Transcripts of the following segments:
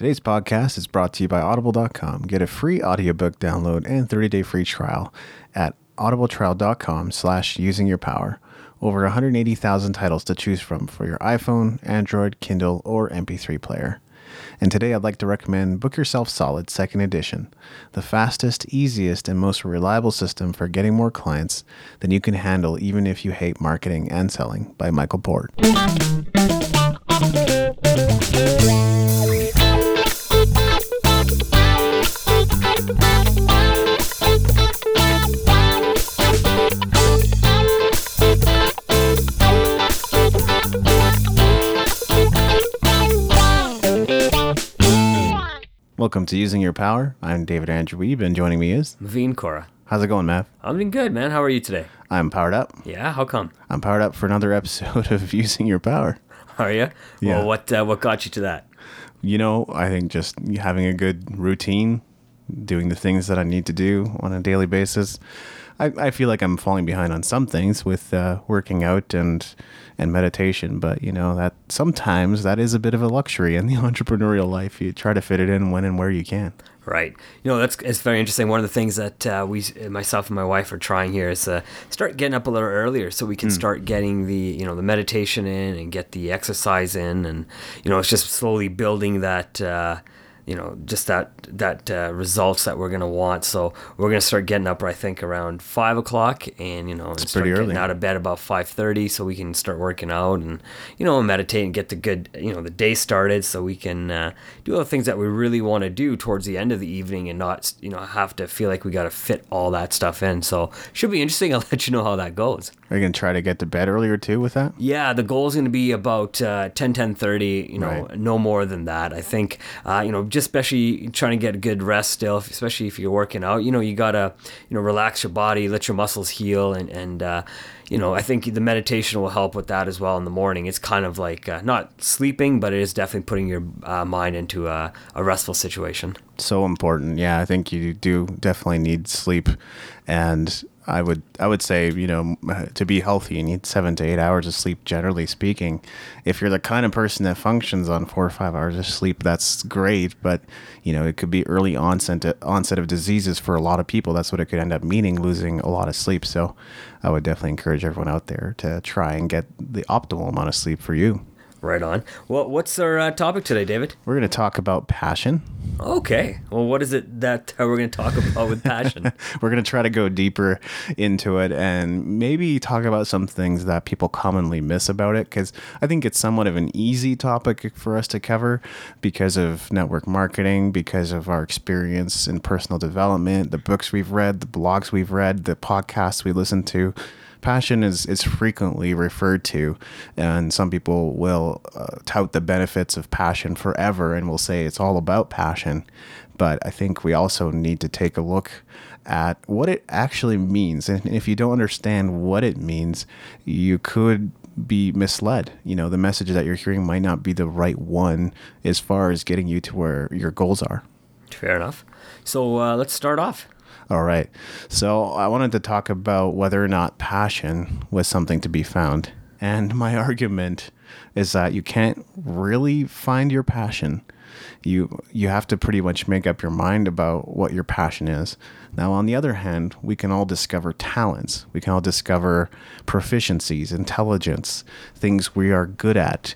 Today's podcast is brought to you by Audible.com. Get a free audiobook download and 30-day free trial at audibletrial.com slash using your power. Over 180,000 titles to choose from for your iPhone, Android, Kindle, or MP3 player. And today I'd like to recommend Book Yourself Solid Second Edition, the fastest, easiest, and most reliable system for getting more clients than you can handle even if you hate marketing and selling by Michael Port. Welcome to Using Your Power. I'm David Andrew Wiebe, and joining me is Maveen Kaura. How's it going, Mav? I'm doing good, man. How are you today? I'm powered up. Yeah, how come? I'm powered up for another episode of Using Your Power. Are you? Yeah. Well, what uh, what got you to that? You know, I think just having a good routine, doing the things that I need to do on a daily basis. I, I feel like I'm falling behind on some things with uh, working out and and meditation, but you know that sometimes that is a bit of a luxury in the entrepreneurial life. You try to fit it in when and where you can. Right. You know, that's it's very interesting. One of the things that uh, we, myself and my wife, are trying here is uh, start getting up a little earlier so we can start getting the you know the meditation in and get the exercise in, and you know it's just slowly building that. Uh, you know, just that that uh, results that we're gonna want. So we're gonna start getting up, I think, around five o'clock, and you know, and start pretty getting early. out of bed about five thirty, so we can start working out and you know meditate and get the good you know the day started, so we can uh, do all the things that we really want to do towards the end of the evening, and not you know have to feel like we got to fit all that stuff in. So should be interesting. I'll let you know how that goes. Are you gonna try to get to bed earlier too with that? Yeah, the goal is going to be about uh, 10, 10, 30, you know, Right. no more than that. I think, uh, you know, just especially trying to get a good rest still, especially if you're working out, you know, you got to, you know, relax your body, let your muscles heal. And, and uh, you know, I think the meditation will help with that as well in the morning. It's kind of like uh, not sleeping, but it is definitely putting your uh, mind into a, a restful situation. so important. Yeah, I think you do definitely need sleep, and I would I would say you know uh, to be healthy you need seven to eight hours of sleep. Generally speaking, if you're the kind of person that functions on four or five hours of sleep, that's great. But you know it could be early onset uh, onset of diseases for a lot of people. That's what it could end up meaning, losing a lot of sleep. So I would definitely encourage everyone out there to try and get the optimal amount of sleep for you. Right on. Well, what's our uh, topic today, David? We're going to talk about passion. Okay. Well, what is it that uh, we're going to talk about with passion? We're going to try to go deeper into it and maybe talk about some things that people commonly miss about it because I think it's somewhat of an easy topic for us to cover because of network marketing, because of our experience in personal development, the books we've read, the blogs we've read, the podcasts we listen to. Passion is, is frequently referred to, and some people will uh, tout the benefits of passion forever and will say it's all about passion. But I think we also need to take a look at what it actually means. And if you don't understand what it means, you could be misled. You know, the message that you're hearing might not be the right one as far as getting you to where your goals are. Fair enough. So uh, let's start off. All right. So I wanted to talk about whether or not passion was something to be found. And my argument is that you can't really find your passion. You you have to pretty much make up your mind about what your passion is. Now on the other hand, we can all discover talents. We can all discover proficiencies, intelligence, things we are good at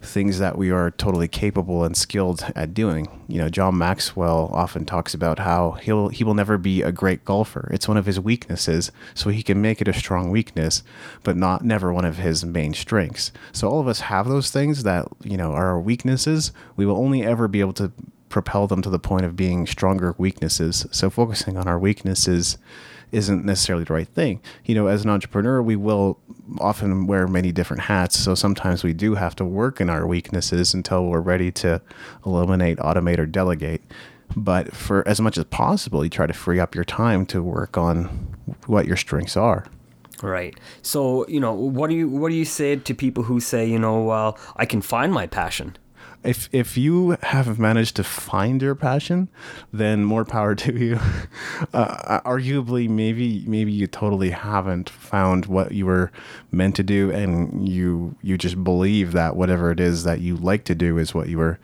things that we are totally capable and skilled at doing. You know, John Maxwell often talks about how he'll he will never be a great golfer. It's one of his weaknesses, so he can make it a strong weakness, but not never one of his main strengths. So all of us have those things that, you know, are our weaknesses. We will only ever be able to propel them to the point of being stronger weaknesses. So focusing on our weaknesses isn't necessarily the right thing. You know, as an entrepreneur, we will often wear many different hats. So sometimes we do have to work in our weaknesses until we're ready to eliminate, automate, or delegate. But for as much as possible, you try to free up your time to work on what your strengths are. Right. So, you know, what do you what do you say to people who say, you know, well, I can find my passion? If if you have managed to find your passion, then more power to you. Uh, arguably, maybe maybe you totally haven't found what you were meant to do, and you you just believe that whatever it is that you like to do is what you were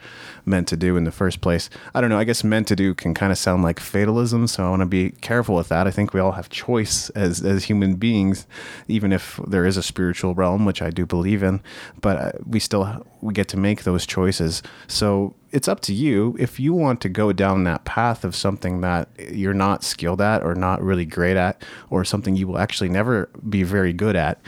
meant to do in the first place. I don't know. I guess meant to do can kind of sound like fatalism, so I want to be careful with that. I think we all have choice as as human beings, even if there is a spiritual realm, which I do believe in. But uh, we still we get to make those choices. So it's up to you if you want to go down that path of something that you're not skilled at or not really great at, or something you will actually never be very good at.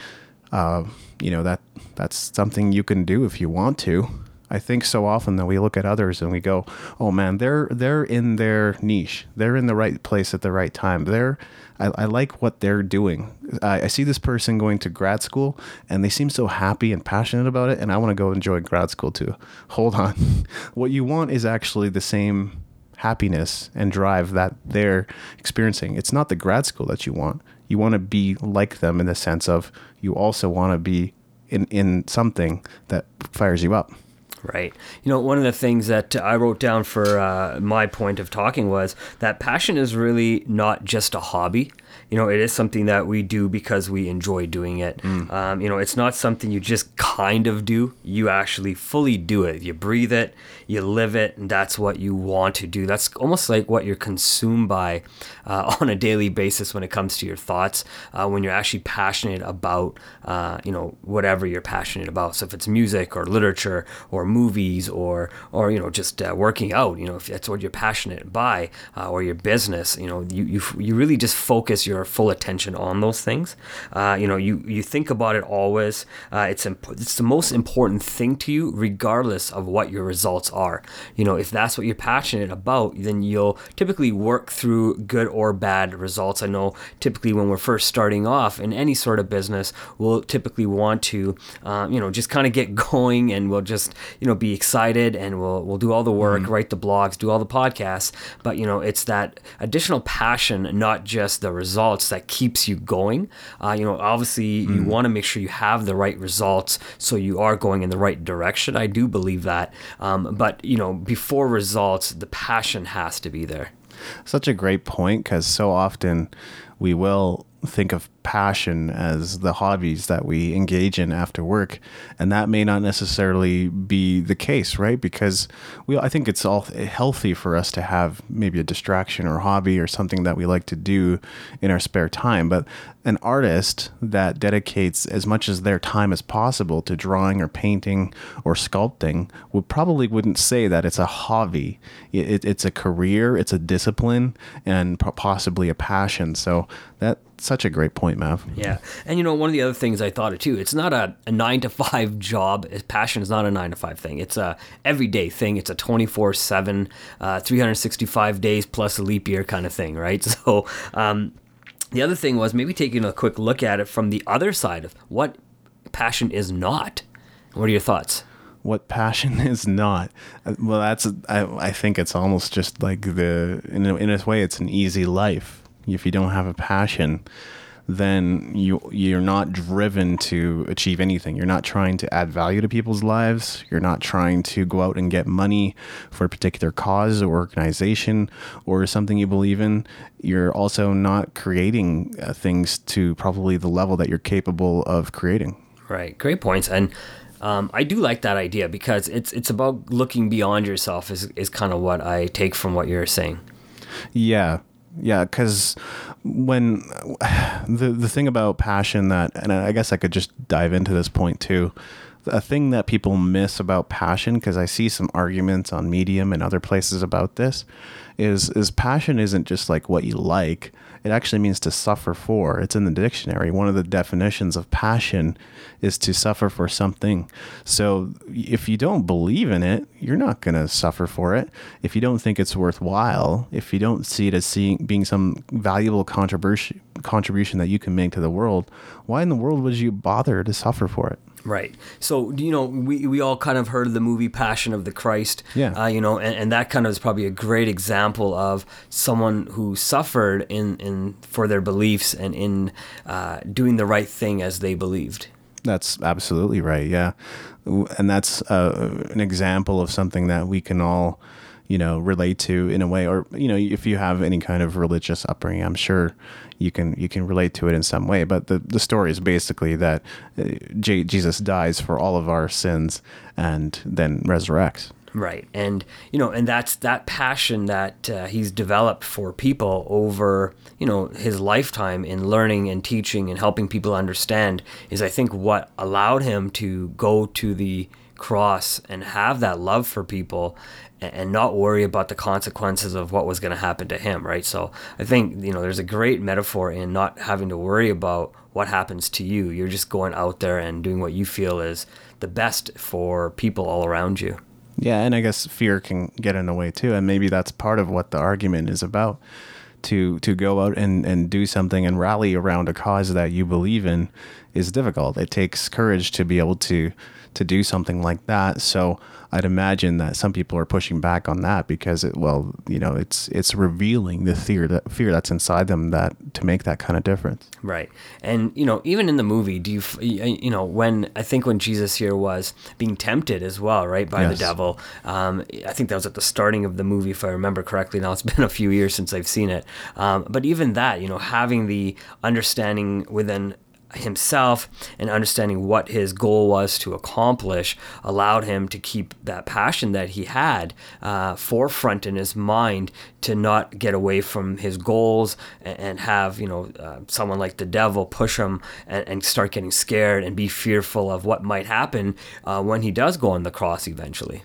Uh, you know that that's something you can do if you want to. I think so often that we look at others and we go, "Oh man, they're they're in their niche. They're in the right place at the right time. They're I, I like what they're doing. I, I see this person going to grad school and they seem so happy and passionate about it, and I want to go enjoy grad school too. Hold on, what you want is actually the same happiness and drive that they're experiencing. It's not the grad school that you want. You want to be like them in the sense of you also want to be in in something that fires you up. Right. You know, one of the things that I wrote down for uh, my point of talking was that passion is really not just a hobby. You know, it is something that we do because we enjoy doing it. Mm. Um, you know, it's not something you just kind of do. You actually fully do it. You breathe it, you live it, and that's what you want to do. That's almost like what you're consumed by uh, on a daily basis when it comes to your thoughts. Uh, when you're actually passionate about, uh, you know, whatever you're passionate about. So if it's music or literature or movies or or you know just uh, working out, you know, if that's what you're passionate by uh, or your business, you know, you you you really just focus your full attention on those things. Uh, you know, you you think about it always. It's imp- it's the most important thing to you, regardless of what your results are. You know, if that's what you're passionate about, then you'll typically work through good or bad results. I know typically when we're first starting off in any sort of business, we'll typically want to, um, you know, just kind of get going, and we'll just you know be excited, and we'll we'll do all the work, mm-hmm. write the blogs, do all the podcasts. But you know, it's that additional passion, not just the results that keeps you going. Uh, you know, obviously, mm. you want to make sure you have the right results so you are going in the right direction. I do believe that. Um, but, you know, before results, the passion has to be there. Such a great point because so often we will think of passion as the hobbies that we engage in after work. And that may not necessarily be the case right? Because we I think it's all healthy for us to have maybe a distraction or hobby or something that we like to do in our spare time. But an artist that dedicates as much as their time as possible to drawing or painting or sculpting would probably wouldn't say that it's a hobby. It, it's a career it's a discipline and possibly a passion. So that such a great point, Mav. Yeah, and you know one of the other things I thought of too. It's not a, a nine to five job. Passion is not a nine to five thing. It's a everyday thing. It's a twenty four seven, uh, three hundred sixty five days plus a leap year kind of thing, right? So. Um, the other thing was maybe taking a quick look at it from the other side of what passion is not. What are your thoughts? what passion is not. Uh, well, that's I, I think it's almost just like the in a, in a way it's an easy life if you don't have a passion, then you you're not driven to achieve anything. You're not trying to add value to people's lives. You're not trying to go out and get money for a particular cause or organization or something you believe in. You're also not creating uh, things to probably the level that you're capable of creating. Right. Great points. And um, I do like that idea because it's it's about looking beyond yourself is is kind of what I take from what you're saying. Yeah, yeah because when the the thing about passion that and i guess i could just dive into this point too a thing that people miss about passion because i see some arguments on medium and other places about this is is passion isn't just like what you like it actually means to suffer for. It's in the dictionary. One of the definitions of passion is to suffer for something. So if you don't believe in it, you're not going to suffer for it. If you don't think it's worthwhile, if you don't see it as seeing, being some valuable contribution contribution that you can make to the world, why in the world would you bother to suffer for it? Right. So you know, we, we all kind of heard of the movie Passion of the Christ. Yeah. Uh, you know, and, and that kind of is probably a great example of someone who suffered in, in for their beliefs and in uh, doing the right thing as they believed. That's absolutely right. Yeah, and that's uh, an example of something that we can all, you know, relate to in a way. Or you know, if you have any kind of religious upbringing, I'm sure you can you can relate to it in some way. But the the story is basically that uh, J- Jesus dies for all of our sins and then resurrects. Right, and you know, and that's that passion that uh, he's developed for people over you know his lifetime in learning and teaching and helping people understand is, I think, what allowed him to go to the cross and have that love for people and not worry about the consequences of what was going to happen to him right so i think you know there's a great metaphor in not having to worry about what happens to you you're just going out there and doing what you feel is the best for people all around you yeah, and I guess fear can get in the way too, and maybe that's part of what the argument is about. To to go out and, and do something and rally around a cause that you believe in is difficult. It takes courage to be able to to do something like that. So I'd imagine that some people are pushing back on that because it, well, you know, it's it's revealing the fear that fear that's inside them that to make that kind of difference. Right, and you know, even in the movie, do you you know when I think when Jesus here was being tempted as well, right, by yes. the devil. Um, I think that was at the starting of the movie, if I remember correctly. Now it's been a few years since I've seen it, um, but even that, you know, having the understanding within himself and understanding what his goal was to accomplish allowed him to keep that passion that he had uh, forefront in his mind to not get away from his goals and, have you know uh, someone like the devil push him and, and, start getting scared and be fearful of what might happen uh, when he does go on the cross eventually.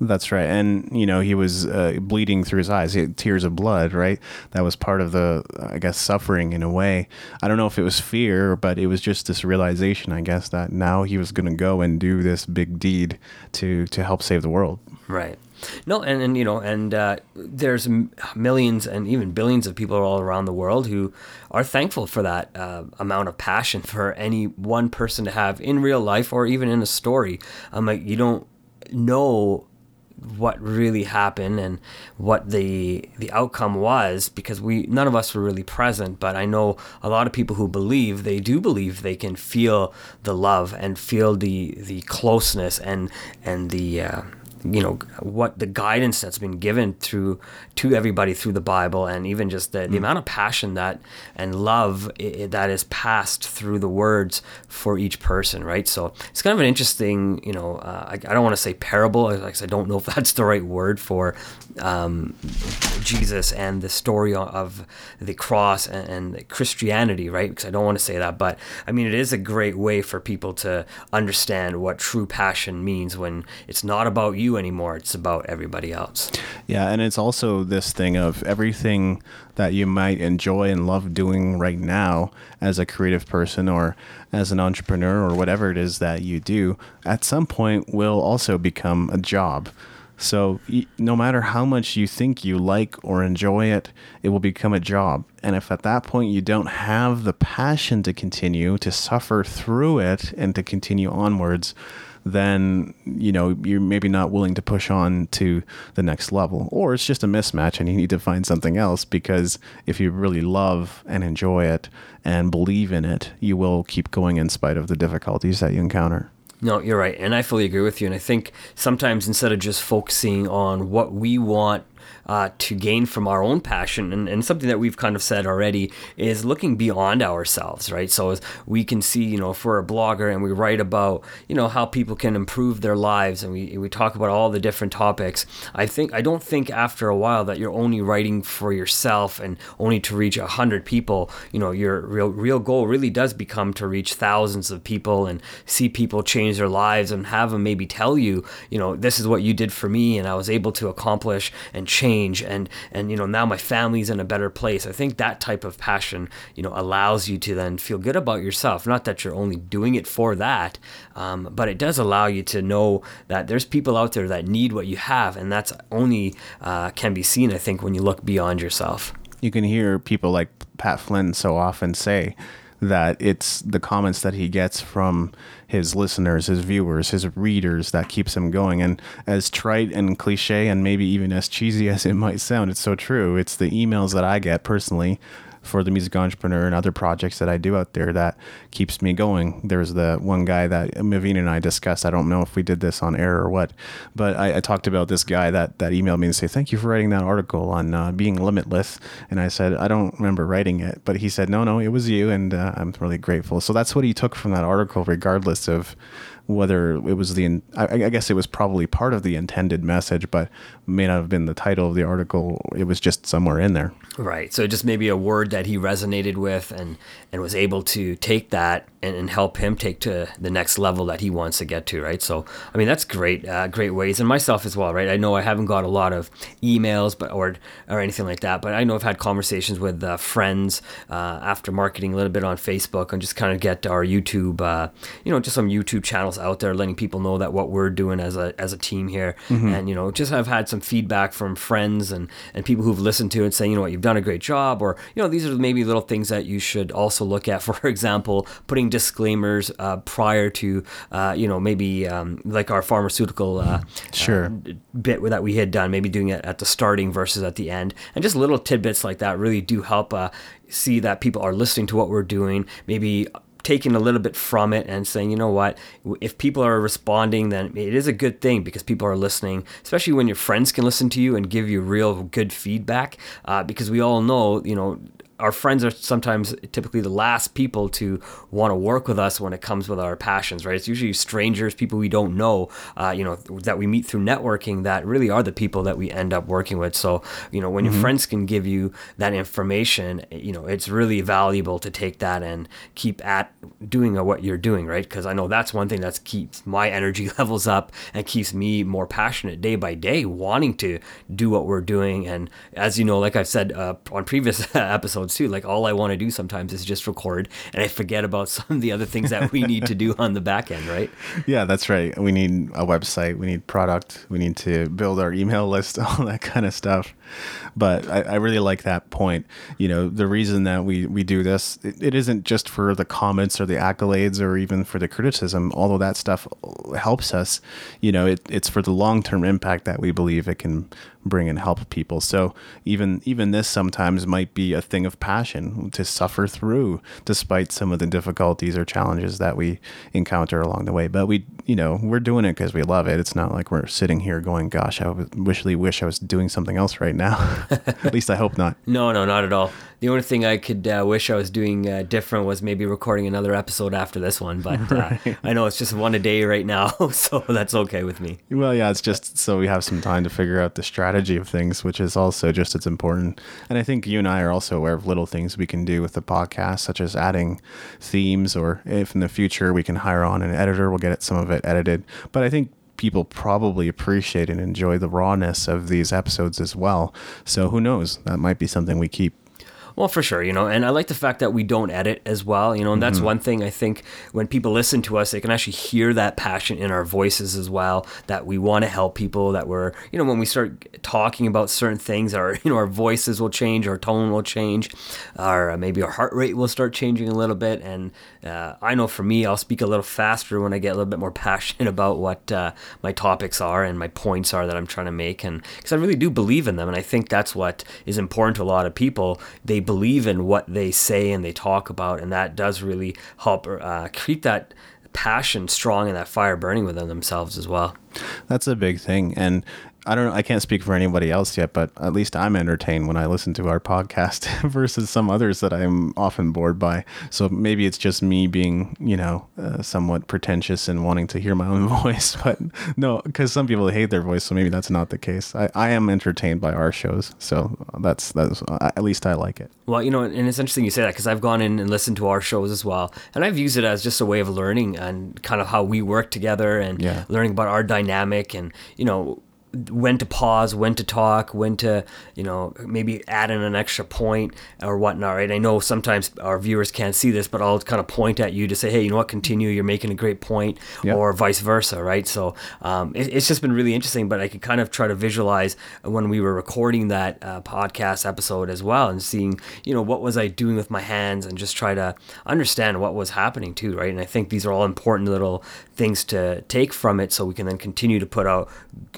That's right, and you know he was uh, bleeding through his eyes, tears of blood. Right, that was part of the, I guess, suffering in a way. I don't know if it was fear, but it was just this realization, I guess, that now he was going to go and do this big deed to to help save the world. Right. No, and, and you know, and uh, there's millions and even billions of people all around the world who are thankful for that uh, amount of passion for any one person to have in real life or even in a story. I'm um, like you don't know what really happened and what the the outcome was because we none of us were really present but I know a lot of people who believe they do believe they can feel the love and feel the the closeness and and the uh, you know what the guidance that's been given through to everybody through the Bible and even just the, the mm. amount of passion that and love that is passed through the words for each person right so it's kind of an interesting you know uh, I, I, don't want to say parable like I don't know if that's the right word for um, Jesus and the story of the cross and, and Christianity right because I don't want to say that but I mean it is a great way for people to understand what true passion means when it's not about you anymore. It's about everybody else. Yeah, and it's also this thing of everything that you might enjoy and love doing right now as a creative person or as an entrepreneur or whatever it is that you do, at some point will also become a job. So no matter how much you think you like or enjoy it, it will become a job. And if at that point you don't have the passion to continue, to suffer through it and to continue onwards, then you know you're maybe not willing to push on to the next level or it's just a mismatch and you need to find something else because if you really love and enjoy it and believe in it you will keep going in spite of the difficulties that you encounter no, you're right. And I fully agree with you. And I think sometimes instead of just focusing on what we want uh, to gain from our own passion. And, and something that we've kind of said already is looking beyond ourselves, right? So we can see, you know, if we're a blogger and we write about, you know, how people can improve their lives and we, we talk about all the different topics, I think, I don't think after a while that you're only writing for yourself and only to reach a hundred people, you know, your real, real goal really does become to reach thousands of people and see people change their lives and have them maybe tell you, you know, this is what you did for me and I was able to accomplish and change and and you know now my family's in a better place. I think that type of passion you know allows you to then feel good about yourself. Not that you're only doing it for that um, but it does allow you to know that there's people out there that need what you have and that's only uh, can be seen i think when you look beyond yourself. You can hear people like pat flynn so often say that it's the comments that he gets from his listeners, his viewers, his readers that keeps him going. And as trite and cliche and maybe even as cheesy as it might sound, it's so true. It's the emails that I get personally for the music entrepreneur and other projects that I do out there that keeps me going. There's the one guy that Maveen and I discussed. I don't know if we did this on air or what, but I, I talked about this guy that, that emailed me and say, thank you for writing that article on uh, being limitless. And I said, I don't remember writing it, but he said, no, no, it was you. And uh, I'm really grateful. So that's what he took from that article, regardless of whether it was the I, guess it was probably part of the intended message but may not have been the title of the article it was just somewhere in there right. So just maybe a word that he resonated with and and was able to take that and, and help him take to the next level that he wants to get to right? So i mean that's great uh, great ways. And myself as well right? I know i haven't got a lot of emails but or or anything like that but i know i've had conversations with uh, friends uh, after marketing a little bit on facebook and just kind of get our youtube uh, you know just some youtube channels out there, letting people know that what we're doing as a as a team here, mm-hmm. and you know, just have had some feedback from friends and and people who've listened to it saying, you know what, you've done a great job, or you know, these are maybe little things that you should also look at. For example, putting disclaimers uh, prior to, uh, you know, maybe um, like our pharmaceutical uh, sure uh, bit that we had done, maybe doing it at the starting versus at the end, and just little tidbits like that really do help uh, see that people are listening to what we're doing. Maybe taking a little bit from it and saying, you know what, if people are responding, then it is a good thing because people are listening, especially when your friends can listen to you and give you real good feedback. Uh, because we all know, you know, our friends are sometimes typically the last people to want to work with us when it comes with our passions, right? It's usually strangers, people we don't know, uh, you know, that we meet through networking that really are the people that we end up working with. So, you know, when mm-hmm. your friends can give you that information, you know, it's really valuable to take that and keep at doing what you're doing, right? Because I know that's one thing that keeps my energy levels up and keeps me more passionate day by day, wanting to do what we're doing. And as you know, like I've said uh, on previous episodes, too. Like all I want to do sometimes is just record, and I forget about some of the other things that we need to do on the back end, right? Yeah, that's right. We need a website, we need product, we need to build our email list, all that kind of stuff. But I, I really like that point. You know, the reason that we we do this, it, it isn't just for the comments or the accolades or even for the criticism. Although that stuff helps us, you know, it, it's for the long term impact that we believe it can bring and help people. So even even this sometimes might be a thing of passion to suffer through, despite some of the difficulties or challenges that we encounter along the way. But we, you know, we're doing it because we love it. It's not like we're sitting here going, "Gosh, I wishly wish I was doing something else right now." at least I hope not. No, no, not at all. The only thing I could uh, wish I was doing uh, different was maybe recording another episode after this one. But uh, right. I know it's just one a day right now, so that's okay with me. Well, yeah, it's just so we have some time to figure out the strategy of things, which is also just as important. And I think you and I are also aware of little things we can do with the podcast, such as adding themes, or if in the future we can hire on an editor, we'll get some of it edited. But I think people probably appreciate and enjoy the rawness of these episodes as well. So who knows? That might be something we keep. Well, for sure, you know, and I like the fact that we don't edit as well, you know, and that's mm-hmm. one thing I think when people listen to us, they can actually hear that passion in our voices as well, that we want to help people, that we're, you know, when we start talking about certain things, our, you know, our voices will change, our tone will change, our, uh, maybe our heart rate will start changing a little bit. And uh, I know for me, I'll speak a little faster when I get a little bit more passionate about what uh, my topics are and my points are that I'm trying to make. And because I really do believe in them. And I think that's what is important to a lot of people. They believe in what they say and they talk about, and that does really help uh, keep that passion strong and that fire burning within themselves as well. That's a big thing, and I don't know. I can't speak for anybody else yet, but at least I'm entertained when I listen to our podcast versus some others that I'm often bored by. So maybe it's just me being, you know, uh, somewhat pretentious and wanting to hear my own voice. But no, because some people hate their voice, so maybe that's not the case. I, I am entertained by our shows, so that's that's uh, at least I like it. Well, you know, and it's interesting you say that because I've gone in and listened to our shows as well, and I've used it as just a way of learning and kind of how we work together and yeah. learning about our dynamic and you know when to pause, when to talk, when to, you know, maybe add in an extra point or whatnot, right? I know sometimes our viewers can't see this, but I'll kind of point at you to say, hey, you know what, continue, you're making a great point, yep. or vice versa, right? So um, it, it's just been really interesting, but I could kind of try to visualize when we were recording that uh, podcast episode as well and seeing, you know, what was I doing with my hands and just try to understand what was happening too, right? And I think these are all important little things to take from it so we can then continue to put out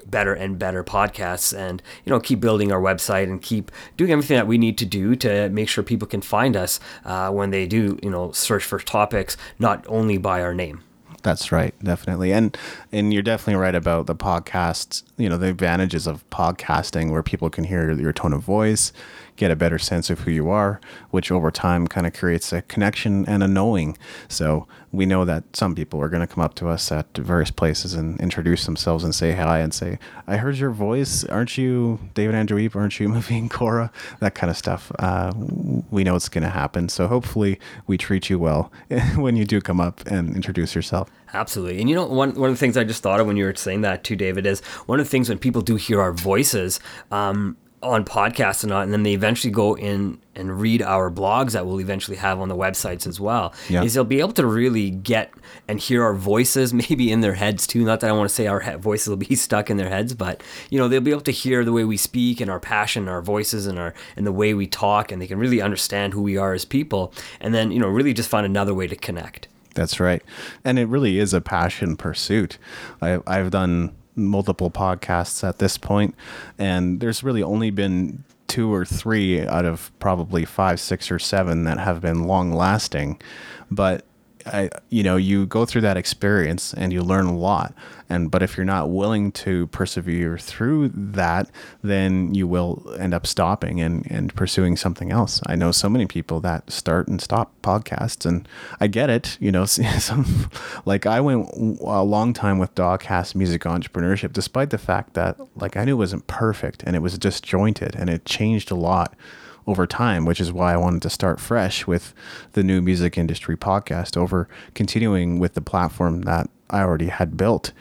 better and better podcasts and you know keep building our website and keep doing everything that we need to do to make sure people can find us uh, when they do you know search for topics not only by our name that's right, definitely. And and you're definitely right about the podcasts, you know, the advantages of podcasting where people can hear your tone of voice, get a better sense of who you are, which over time kind of creates a connection and a knowing. So we know that some people are going to come up to us at various places and introduce themselves and say hi and say, I heard your voice. Aren't you David Andrew? Aren't you Maveen Kaura? That kind of stuff. Uh, we know it's going to happen. So hopefully we treat you well when you do come up and introduce yourself. Absolutely. And you know, one, one of the things I just thought of when you were saying that too, David, is one of the things when people do hear our voices, um, on podcasts and, on, and then they eventually go in and read our blogs that we'll eventually have on the websites as well yeah. is they'll be able to really get and hear our voices maybe in their heads too. Not that i want to say our he- voices will be stuck in their heads but you know they'll be able to hear the way we speak and our passion our voices and our and the way we talk and they can really understand who we are as people and then you know really just find another way to connect. That's right. And it really is a passion pursuit. I, i've done multiple podcasts at this point, and there's really only been two or three out of probably five, six, or seven that have been long lasting. But I, you know, you go through that experience and you learn a lot. And but if you're not willing to persevere through that, then you will end up stopping and and pursuing something else. I know so many people that start and stop podcasts, and I get it. You know, some like I went a long time with Dogcast Music Entrepreneurship, despite the fact that like I knew it wasn't perfect and it was disjointed and it changed a lot over time, which is why I wanted to start fresh with the new music industry podcast over continuing with the platform that I already had built.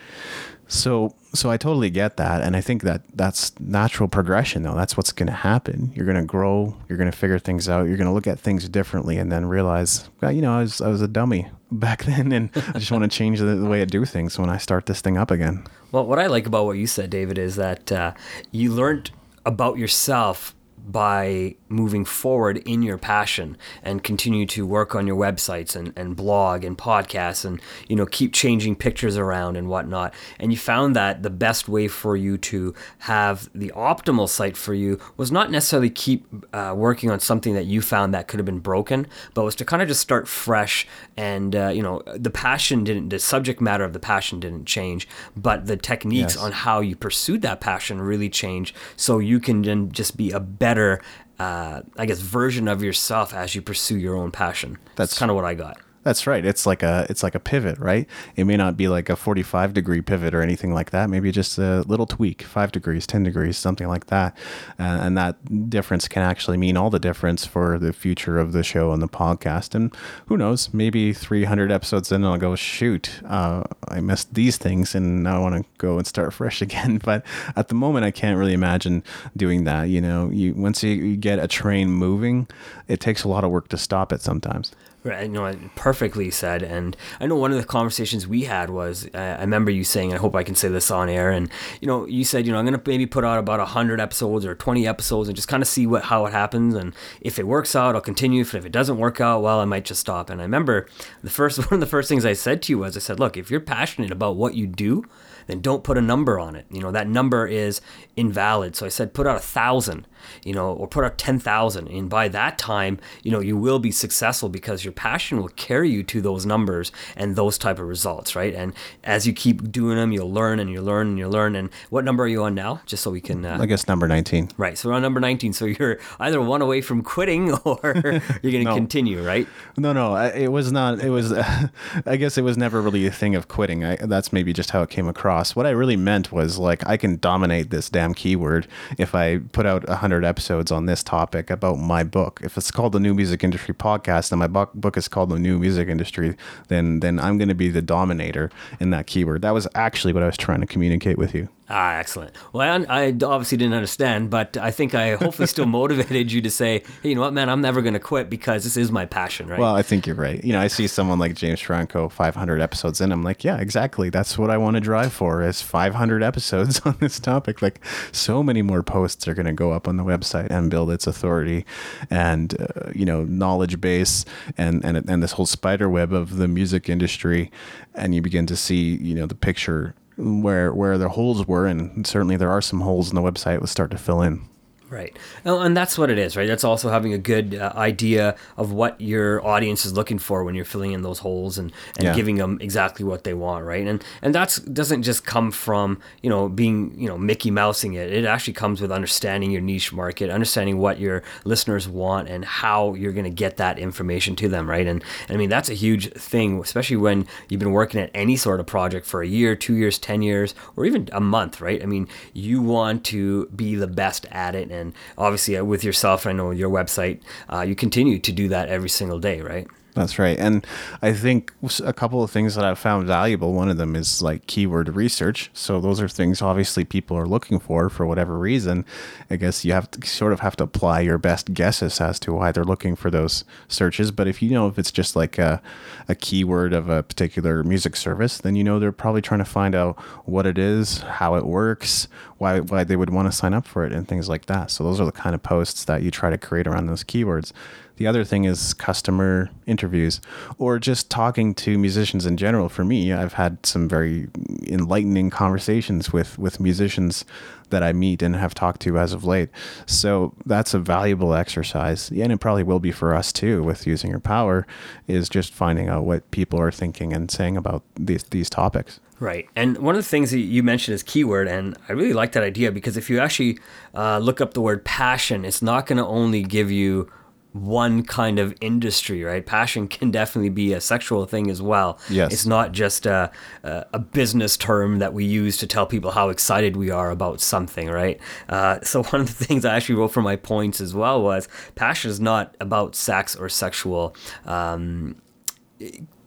So so I totally get that and I think that that's natural progression though. That's what's going to happen. You're going to grow, you're going to figure things out, you're going to look at things differently and then realize, well, you know, I was I was a dummy back then and I just want to change the, the, way I do things when I start this thing up again. Well, what I like about what you said, David, is that uh, you learned about yourself by moving forward in your passion and continue to work on your websites and, and blog and podcasts and you know keep changing pictures around and whatnot and you found that the best way for you to have the optimal site for you was not necessarily keep uh, working on something that you found that could have been broken but was to kind of just start fresh and uh, you know the passion didn't the subject matter of the passion didn't change but the techniques yes. on how you pursued that passion really changed so you can then just be a better better, uh, I guess, version of yourself as you pursue your own passion. That's kind of what I got. That's right. It's like a it's like a pivot, right? It may not be like a 45 degree pivot or anything like that. Maybe just a little tweak, 5 degrees, 10 degrees, something like that. Uh, and that difference can actually mean all the difference for the future of the show and the podcast. And who knows, maybe 300 episodes in I'll go, "Shoot, uh, I missed these things and now I want to go and start fresh again." But at the moment I can't really imagine doing that, you know. You once you, you get a train moving, it takes a lot of work to stop it sometimes. Right, you know, perfectly said. And I know one of the conversations we had was uh, I remember you saying, I hope I can say this on air. And you know, you said, you know, I'm gonna maybe put out about hundred episodes or 20 episodes and just kind of see what how it happens. And if it works out, I'll continue. If, if it doesn't work out, well, I might just stop. And I remember the first one of the first things I said to you was, I said, look, if you're passionate about what you do, then don't put a number on it. You know, that number is invalid. So I said, put out a thousand you know, or put out 10,000. And by that time, you know, you will be successful because your passion will carry you to those numbers and those type of results, right? And as you keep doing them, you'll learn and you'll learn and you'll learn. And what number are you on now? Just so we can. Uh, I guess number 19. Right. So we're on number 19. So you're either one away from quitting or you're going to no. continue, right? No, no. It was not. It was, uh, I guess it was never really a thing of quitting. I, that's maybe just how it came across. What I really meant was like, I can dominate this damn keyword if I put out 100 100 episodes on this topic about my book. If it's called the New Music Industry Podcast and my book, book is called the New Music Industry, then then I'm going to be the dominator in that keyword. That was actually what I was trying to communicate with you. Ah, excellent. Well, I, I, obviously didn't understand, but I think I hopefully still motivated you to say, hey, you know what, man, I'm never going to quit because this is my passion, right? Well, I think you're right. You know, I see someone like James Franco, 500 episodes in. I'm like, yeah, exactly. That's what I want to drive for is 500 episodes on this topic. Like, so many more posts are going to go up on the website and build its authority and, uh, you know, knowledge base and, and, and this whole spider web of the music industry. And you begin to see, you know, the picture where where the holes were, and certainly there are some holes in the website. Will start to fill in. Right. And that's what it is, right? That's also having a good uh, idea of what your audience is looking for when you're filling in those holes and, and yeah. giving them exactly what they want, right? And and that's doesn't just come from, you know, being, you know, Mickey Mousing it. It actually comes with understanding your niche market, understanding what your listeners want and how you're going to get that information to them, right? And, and I mean, that's a huge thing, especially when you've been working at any sort of project for a year, 2 years, 10 years, or even a month, right? I mean, you want to be the best at it and obviously uh, with yourself, I know your website, uh, you continue to do that every single day, right? That's right. And I think a couple of things that I've found valuable, one of them is like keyword research. So those are things obviously people are looking for for whatever reason. I guess you have to sort of have to apply your best guesses as to why they're looking for those searches. But if you know if it's just like a, a keyword of a particular music service, then you know they're probably trying to find out what it is, how it works, why why they would want to sign up for it and things like that. So those are the kind of posts that you try to create around those keywords. The other thing is customer interviews or just talking to musicians in general. For me, I've had some very enlightening conversations with, with musicians that I meet and have talked to as of late. So that's a valuable exercise. And it probably will be for us too with using your power is just finding out what people are thinking and saying about these, these topics. Right. And one of the things that you mentioned is keyword. And I really like that idea because if you actually uh, look up the word passion, it's not going to only give you one kind of industry, right? Passion can definitely be a sexual thing as well. Yes. It's not just a, a business term that we use to tell people how excited we are about something, right? Uh, so, one of the things I actually wrote for my points as well was passion is not about sex or sexual. Um,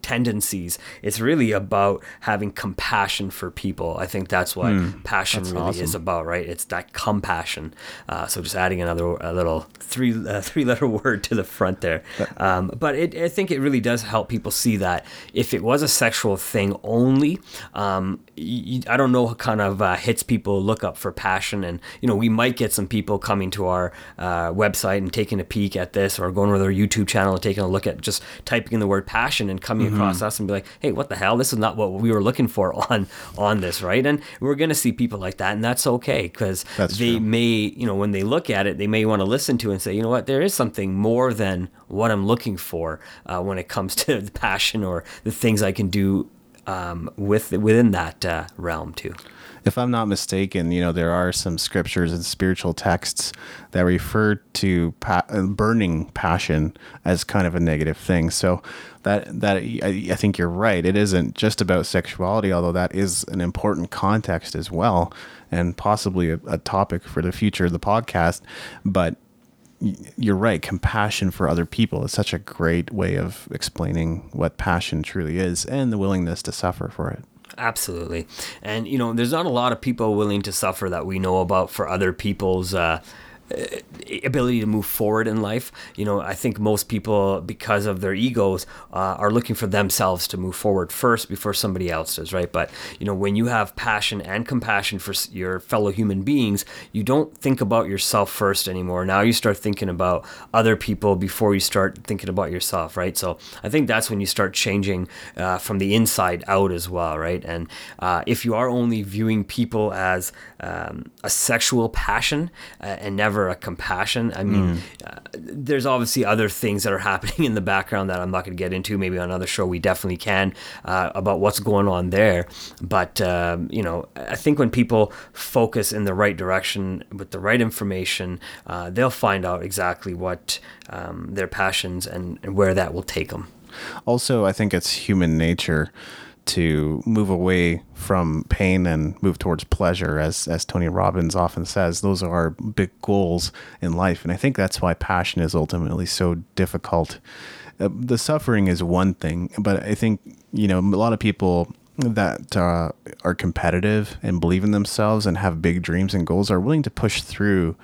tendencies. It's really about having compassion for people. I think that's what mm, passion that's really awesome. is about, right? It's that compassion. Uh, so just adding another a little three uh, three letter word to the front there. Um, but it, I think it really does help people see that if it was a sexual thing only, um, I don't know what kind of uh, hits people look up for passion, and you know we might get some people coming to our uh, website and taking a peek at this, or going to their YouTube channel and taking a look at just typing in the word passion and coming mm-hmm. across us and be like, hey, what the hell? This is not what we were looking for on on this, right? And we're gonna see people like that, and that's okay because they true. may, you know, when they look at it, they may want to listen to it and say, you know what, there is something more than what I'm looking for uh, when it comes to the passion or the things I can do um, with within that uh, realm too. If I'm not mistaken, you know there are some scriptures and spiritual texts that refer to pa- uh, burning passion as kind of a negative thing. So that that I, I think you're right. It isn't just about sexuality, although that is an important context as well, and possibly a, a topic for the future of the podcast. But you're right. Compassion for other people is such a great way of explaining what passion truly is and the willingness to suffer for it. Absolutely. And, you know, there's not a lot of people willing to suffer that we know about for other people's. Uh, ability to move forward in life. You know, I think most people, because of their egos, uh, are looking for themselves to move forward first before somebody else does, right? But, you know, when you have passion and compassion for your fellow human beings, you don't think about yourself first anymore. Now you start thinking about other people before you start thinking about yourself, right? So I think that's when you start changing uh, from the inside out as well, right? And uh, if you are only viewing people as um, a sexual passion uh, and never a compassion. I mean, mm. uh, there's obviously other things that are happening in the background that I'm not going to get into. Maybe on another show we definitely can uh, about what's going on there. But um, you know, I think when people focus in the right direction with the right information, uh, they'll find out exactly what um, their passions and, and where that will take them. Also, I think it's human nature to move away from pain and move towards pleasure as as Tony Robbins often says those are our big goals in life. And I think that's why passion is ultimately so difficult. Uh, the suffering is one thing but I think you know a lot of people that uh, are competitive and believe in themselves and have big dreams and goals are willing to push through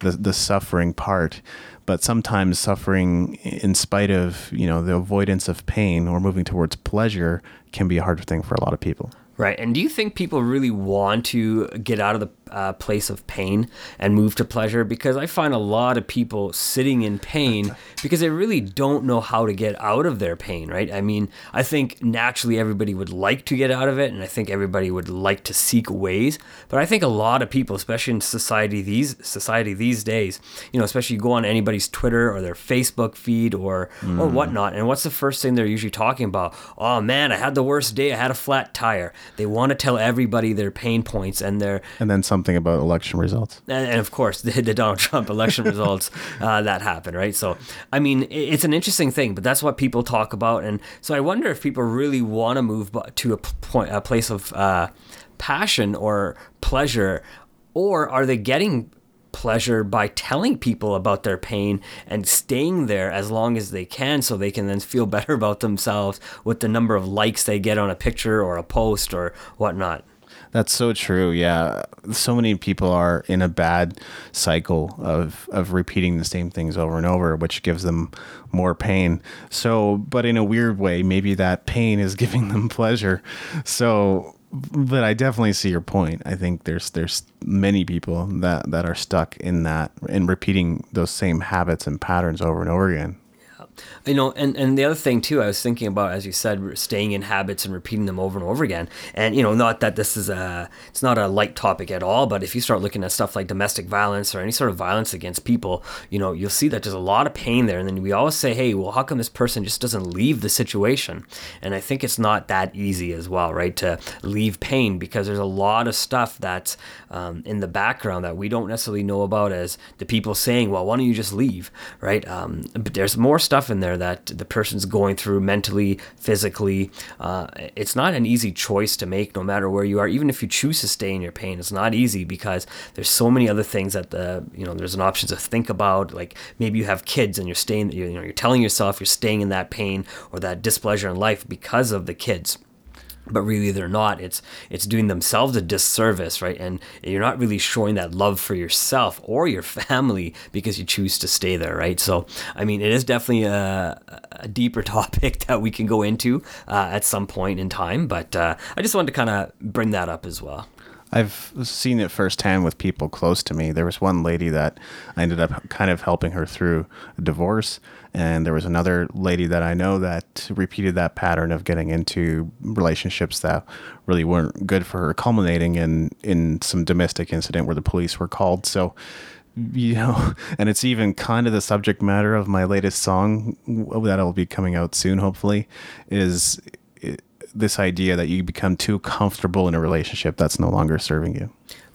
the the suffering part. But sometimes suffering in spite of you know the avoidance of pain or moving towards pleasure can be a hard thing for a lot of people Right. And do you think people really want to get out of the uh, place of pain and move to pleasure because I find a lot of people sitting in pain because they really don't know how to get out of their pain, right? I mean, I think naturally everybody would like to get out of it and I think everybody would like to seek ways, but I think a lot of people, especially in society these society these days, you know, especially you go on anybody's Twitter or their Facebook feed or mm. or whatnot, and what's the first thing they're usually talking about? Oh man, I had the worst day. I had a flat tire. They want to tell everybody their pain points and their and then something about election results. And, and of course, the, the, Donald Trump election results uh, that happened, right? So, I mean, it's an interesting thing, but that's what people talk about, and so I wonder if people really want to move to a point, a place of uh, passion or pleasure, or are they getting pleasure by telling people about their pain and staying there as long as they can so they can then feel better about themselves with the number of likes they get on a picture or a post or whatnot. That's so true. Yeah. So many people are in a bad cycle of, of repeating the same things over and over, which gives them more pain. So, but in a weird way, maybe that pain is giving them pleasure. So, but I definitely see your point. I think there's there's many people that that are stuck in that and repeating those same habits and patterns over and over again you know and and the other thing too i was thinking about as you said staying in habits and repeating them over and over again. And you know not that this is a it's not a light topic at all but if you start looking at stuff like domestic violence or any sort of violence against people you know you'll see that there's a lot of pain there. And then we always say hey well how come this person just doesn't leave the situation? And i think it's not that easy as well right to leave pain because there's a lot of stuff that's um, in the background that we don't necessarily know about as the people saying well why don't you just leave? Right um, but there's more stuff in there that the person's going through mentally, physically. Uh, it's not an easy choice to make, no matter where you are. Even if you choose to stay in your pain, it's not easy because there's so many other things that the you know there's an option to think about. Like maybe you have kids and you're staying, you know, you're telling yourself you're staying in that pain or that displeasure in life because of the kids but really they're not. It's it's doing themselves a disservice right? And you're not really showing that love for yourself or your family because you choose to stay there right? So i mean it is definitely a, a deeper topic that we can go into uh, at some point in time but uh, i just wanted to kind of bring that up as well I've seen it firsthand with people close to me. There was one lady that I ended up kind of helping her through a divorce, and there was another lady that I know that repeated that pattern of getting into relationships that really weren't good for her, culminating in in some domestic incident where the police were called. So you know, and it's even kind of the subject matter of my latest song that'll be coming out soon, hopefully, is this idea that you become too comfortable in a relationship that's no longer serving you.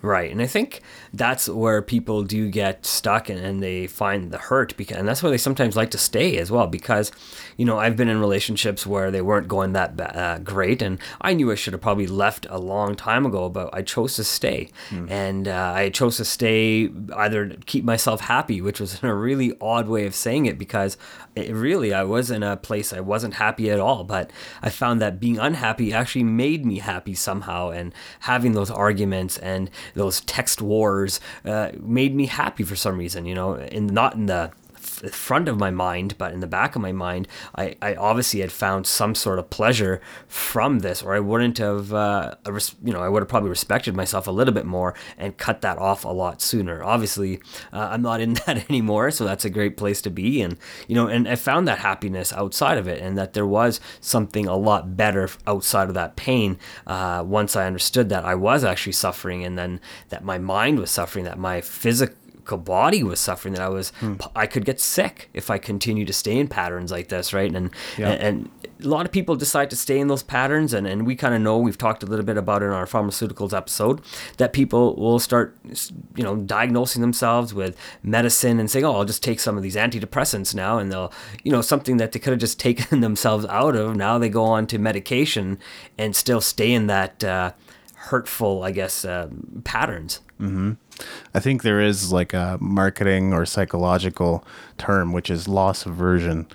Right. And I think that's where people do get stuck and, and they find the hurt because and that's why they sometimes like to stay as well because you know I've been in relationships where they weren't going that uh, great and I knew I should have probably left a long time ago but I chose to stay mm. and uh, I chose to stay either to keep myself happy which was in a really odd way of saying it because it really I was in a place I wasn't happy at all but I found that being unhappy actually made me happy somehow and having those arguments and those text wars uh, made me happy for some reason. You know, and not in the front of my mind, but in the back of my mind, I, I obviously had found some sort of pleasure from this, or I wouldn't have, uh, you know, I would have probably respected myself a little bit more and cut that off a lot sooner. Obviously, uh, I'm not in that anymore, so that's a great place to be. And, you know, and I found that happiness outside of it and that there was something a lot better outside of that pain uh, once I understood that I was actually suffering and then that my mind was suffering, that my physical body was suffering that I was hmm. I could get sick if I continue to stay in patterns like this, right? And yeah. and, and, a lot of people decide to stay in those patterns and, and we kind of know we've talked a little bit about it in our pharmaceuticals episode that people will start you know diagnosing themselves with medicine and saying oh I'll just take some of these antidepressants now and they'll you know something that they could have just taken themselves out of now they go on to medication and still stay in that uh, hurtful I guess uh, patterns. Mm-hmm. I think there is like a marketing or psychological term, which is loss aversion.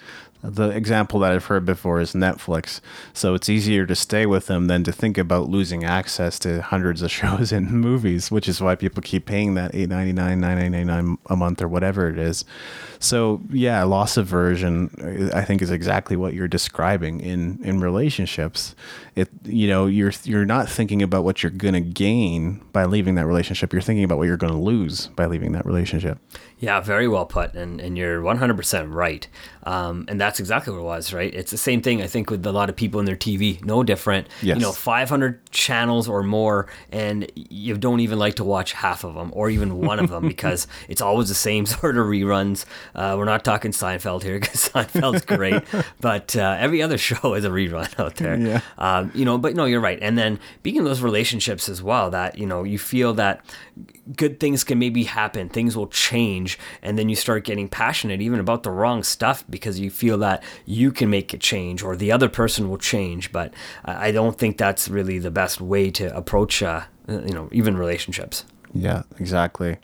The example that I've heard before is Netflix. So it's easier to stay with them than to think about losing access to hundreds of shows and movies, which is why people keep paying that eight ninety nine, nine ninety nine a month or whatever it is. So yeah, loss aversion, uh, I think, is exactly what you're describing in in relationships. It you know you're you're not thinking about what you're gonna gain by leaving that relationship. You're thinking about what you're gonna lose by leaving that relationship. Yeah, very well put, and and you're 100% right. Um, and that's exactly what it was, right? It's the same thing I think with a lot of people in their TV, no different. Yes. You know, 500 channels or more, and you don't even like to watch half of them or even one of them because it's always the same sort of reruns. Uh, we're not talking Seinfeld here because Seinfeld's great, but uh, every other show is a rerun out there. Yeah. Um, you know, but no, you're right. And then being in those relationships as well, that you know, you feel that good things can maybe happen, things will change, and then you start getting passionate even about the wrong stuff because you feel that you can make a change or the other person will change. But I don't think that's really the best way to approach, uh, you know, even relationships. Yeah, exactly.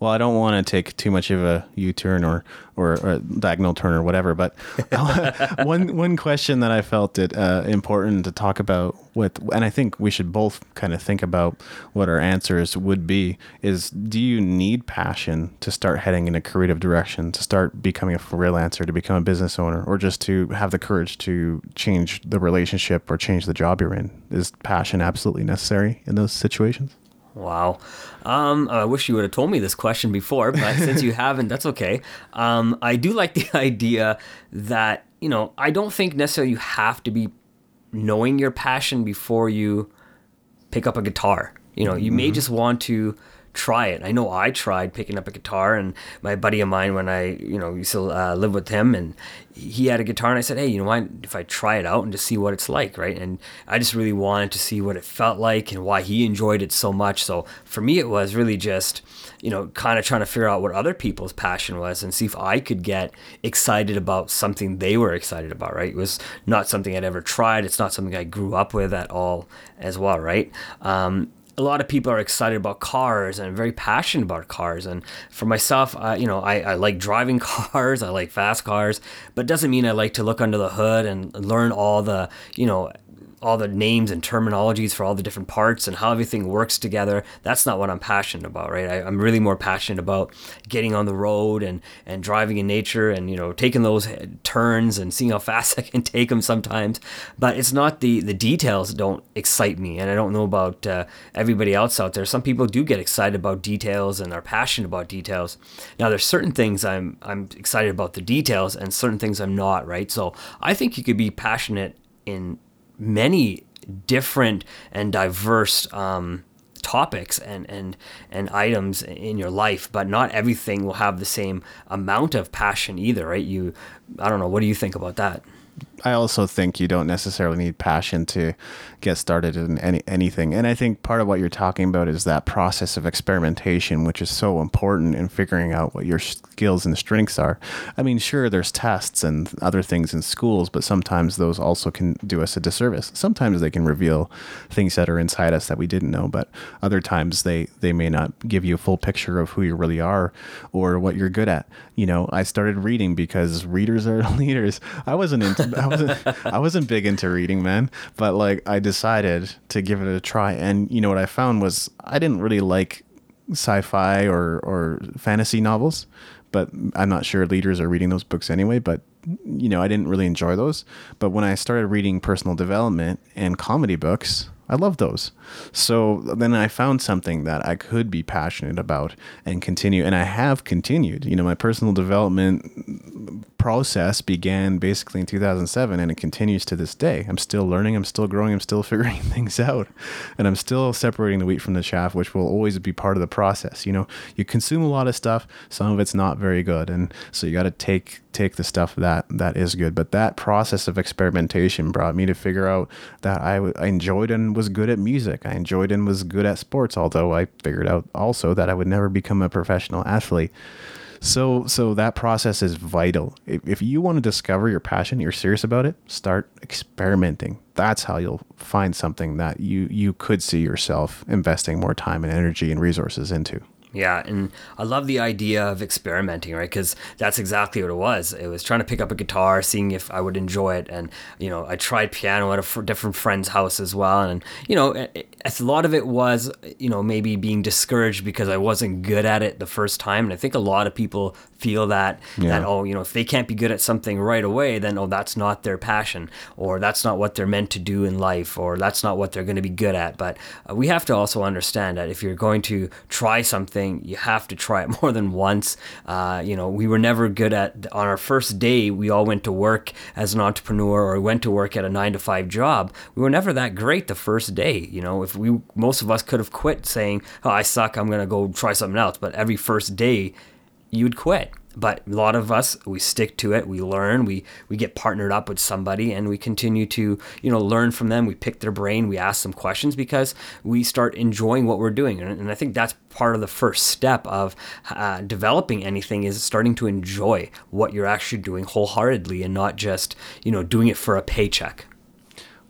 Well, I don't want to take too much of a U-turn or or, or a diagonal turn or whatever, but one one question that I felt it uh, important to talk about with, and I think we should both kind of think about what our answers would be is: Do you need passion to start heading in a creative direction, to start becoming a freelancer, to become a business owner, or just to have the courage to change the relationship or change the job you're in? Is passion absolutely necessary in those situations? Wow. Um, I wish you would have told me this question before, but since you haven't, that's okay. Um, I do like the idea that, you know, I don't think necessarily you have to be knowing your passion before you pick up a guitar. You know, you mm-hmm. may just want to try it. I know I tried picking up a guitar, and my buddy of mine, when I you know used to uh, live with him, and he had a guitar, and I said, hey, you know, what? if I try it out and just see what it's like, right? And I just really wanted to see what it felt like and why he enjoyed it so much. So for me, it was really just you know kind of trying to figure out what other people's passion was and see if I could get excited about something they were excited about, right? It was not something I'd ever tried. It's not something I grew up with at all, as well, right? Um, a lot of people are excited about cars and very passionate about cars. And for myself, I, you know, I, I like driving cars. I like fast cars, but doesn't mean I like to look under the hood and learn all the, you know, all the names and terminologies for all the different parts and how everything works together. That's not what I'm passionate about, right? I, am really more passionate about getting on the road and, and driving in nature and, you know, taking those turns and seeing how fast I can take them sometimes. But it's not the, the details that don't excite me. And I don't know about uh, everybody else out there. Some people do get excited about details and are passionate about details. Now, there's certain things I'm, I'm excited about the details and certain things I'm not, right? So I think you could be passionate in many different and diverse um, topics and, and and items in your life, but not everything will have the same amount of passion either, right? You, I don't know. What do you think about that? I also think you don't necessarily need passion to get started in any anything. And I think part of what you're talking about is that process of experimentation, which is so important in figuring out what your skills and strengths are. I mean, sure, there's tests and other things in schools, but sometimes those also can do us a disservice. Sometimes they can reveal things that are inside us that we didn't know, but other times they they may not give you a full picture of who you really are or what you're good at. You know, I started reading because readers are leaders. I wasn't into I wasn't I wasn't big into reading, man, but like I decided to give it a try and you know what I found was I didn't really like sci-fi or or fantasy novels, but I'm not sure leaders are reading those books anyway, but you know, I didn't really enjoy those. But when I started reading personal development and comedy books, I love those. So then I found something that I could be passionate about and continue. And I have continued. You know, my personal development process began basically in 2007 and it continues to this day. I'm still learning, I'm still growing, I'm still figuring things out. And I'm still separating the wheat from the chaff, which will always be part of the process. You know, you consume a lot of stuff, some of it's not very good. And so you got to take take the stuff that that is good. But that process of experimentation brought me to figure out that I, w- I enjoyed and was good at music. I enjoyed and was good at sports. Although I figured out also that I would never become a professional athlete. So so that process is vital. If, if you want to discover your passion, you're serious about it, start experimenting. That's how you'll find something that you you could see yourself investing more time and energy and resources into. Yeah, and I love the idea of experimenting, right? Because that's exactly what it was. It was trying to pick up a guitar, seeing if I would enjoy it, and you know, I tried piano at a f- different friend's house as well, and you know, it, a lot of it was, you know, maybe being discouraged because I wasn't good at it the first time, and I think a lot of people feel that yeah. that oh, you know, if they can't be good at something right away, then oh, that's not their passion, or that's not what they're meant to do in life, or that's not what they're going to be good at. But uh, we have to also understand that if you're going to try something you have to try it more than once. Uh, you know, we were never good at, on our first day, we all went to work as an entrepreneur or went to work at a nine to five job. We were never that great the first day. You know, if we, most of us could have quit saying, oh, I suck, I'm going to go try something else. But every first day, you'd quit but a lot of us we stick to it we learn we we get partnered up with somebody and we continue to you know learn from them. We pick their brain we ask them questions because we start enjoying what we're doing. And, i think that's part of the first step of uh, developing anything is starting to enjoy what you're actually doing wholeheartedly and not just you know doing it for a paycheck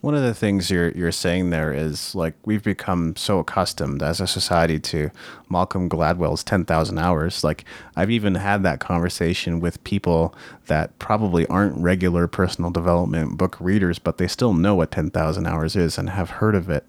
one of the things you're you're saying there is like we've become so accustomed as a society to Malcolm Gladwell's 10,000 hours. Like I've even had that conversation with people that probably aren't regular personal development book readers, but they still know what 10,000 hours is and have heard of it.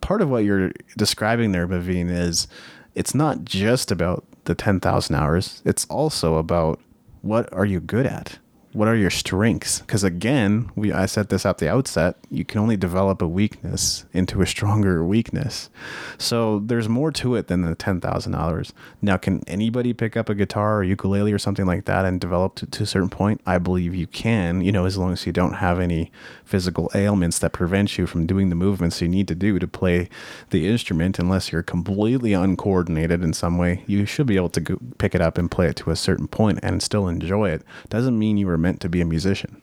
Part of what you're describing there, Maveen, is it's not just about the 10,000 hours. It's also about what are you good at? What are your strengths? Because again, we I said this at the outset, you can only develop a weakness into a stronger weakness. So there's more to it than the ten thousand dollars. Now, can anybody pick up a guitar or ukulele or something like that and develop to, to a certain point? I believe you can. You know, as long as you don't have any physical ailments that prevent you from doing the movements you need to do to play the instrument, unless you're completely uncoordinated in some way, you should be able to go, pick it up and play it to a certain point and still enjoy it. Doesn't mean you were meant to be a musician.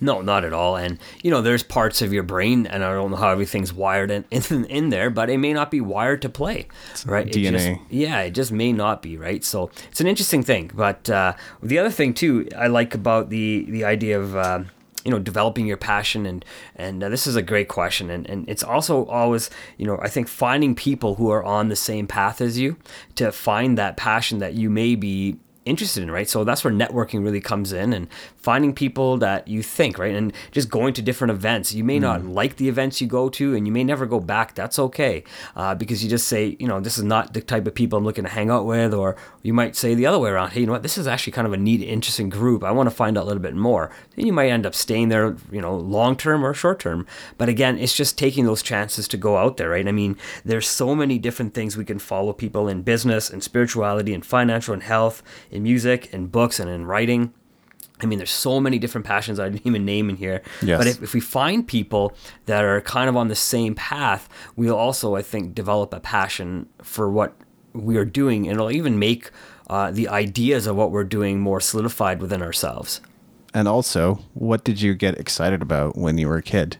No, not at all. And you know, there's parts of your brain, and I don't know how everything's wired in in, in there, but it may not be wired to play, it's right? DNA. It just, yeah, it just may not be, right? So it's an interesting thing. But uh, the other thing too, I like about the the idea of. Uh, you know developing your passion and and uh, this is a great question and and it's also always you know I think finding people who are on the same path as you to find that passion that you may be interested in, right? So that's where networking really comes in and finding people that you think, right? And just going to different events. You may mm. not like the events you go to and you may never go back. That's okay uh, because you just say, you know, this is not the type of people I'm looking to hang out with. Or you might say the other way around, hey, you know what? This is actually kind of a neat, interesting group. I want to find out a little bit more. Then you might end up staying there, you know, long term or short term. But again, it's just taking those chances to go out there, right? I mean, there's so many different things we can follow people in business and spirituality and financial and health in music and books and in writing. I mean, there's so many different passions I didn't even name in here. Yes. But if, if we find people that are kind of on the same path, we'll also, I think, develop a passion for what we are doing. And it'll even make uh, the ideas of what we're doing more solidified within ourselves. And also, what did you get excited about when you were a kid?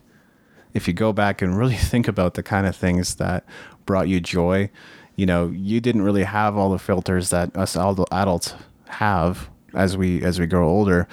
If you go back and really think about the kind of things that brought you joy, you know, you didn't really have all the filters that us adults have as we as we grow older.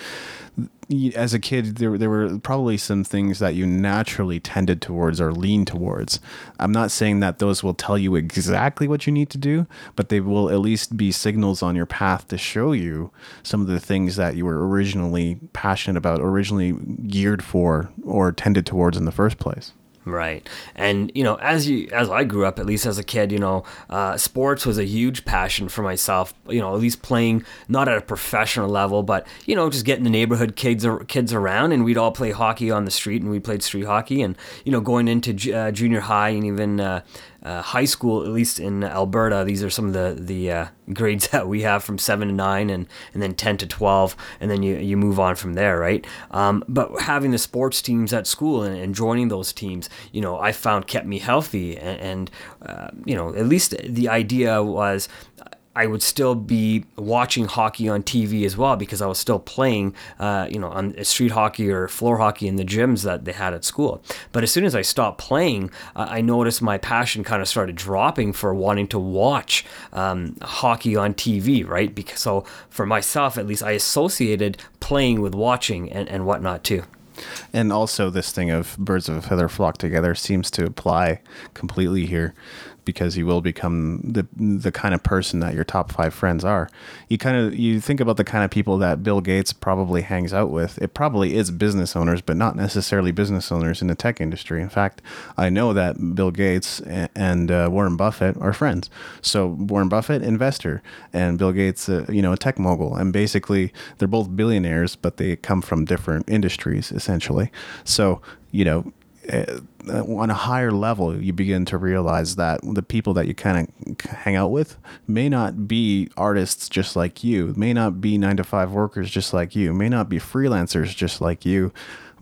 As a kid there, there were probably some things that you naturally tended towards or lean towards. I'm not saying that those will tell you exactly what you need to do but they will at least be signals on your path to show you some of the things that you were originally passionate about originally geared for or tended towards in the first place Right, and you know, as you as I grew up, at least as a kid, you know, uh, sports was a huge passion for myself. You know, at least playing not at a professional level, but you know, just getting the neighborhood kids kids around, and we'd all play hockey on the street, and we played street hockey, and you know, going into uh, junior high and even uh, uh, high school, at least in Alberta, these are some of the the uh, grades that we have from seven to nine, and and then ten to twelve, and then you you move on from there, right? Um, but having the sports teams at school and, and, joining those teams, you know, I found kept me healthy, and, and uh, you know, at least the idea was I would still be watching hockey on TV as well because I was still playing, uh, you know, on street hockey or floor hockey in the gyms that they had at school. But as soon as I stopped playing, uh, I noticed my passion kind of started dropping for wanting to watch um, hockey on TV, right? Because so for myself, at least, I associated playing with watching and, and whatnot too. And also, this thing of birds of a feather flock together seems to apply completely here because you will become the the kind of person that your top five friends are. You kind of you think about the kind of people that Bill Gates probably hangs out with. It probably is business owners, but not necessarily business owners in the tech industry. In fact, I know that Bill Gates and uh, Warren Buffett are friends. So Warren Buffett, investor, and Bill Gates, uh, you know, a tech mogul, and basically they're both billionaires, but they come from different industries essentially. So you know uh, Uh, on a higher level, you begin to realize that the people that you kind of hang out with may not be artists just like you, may not be nine to five workers just like you, may not be freelancers just like you,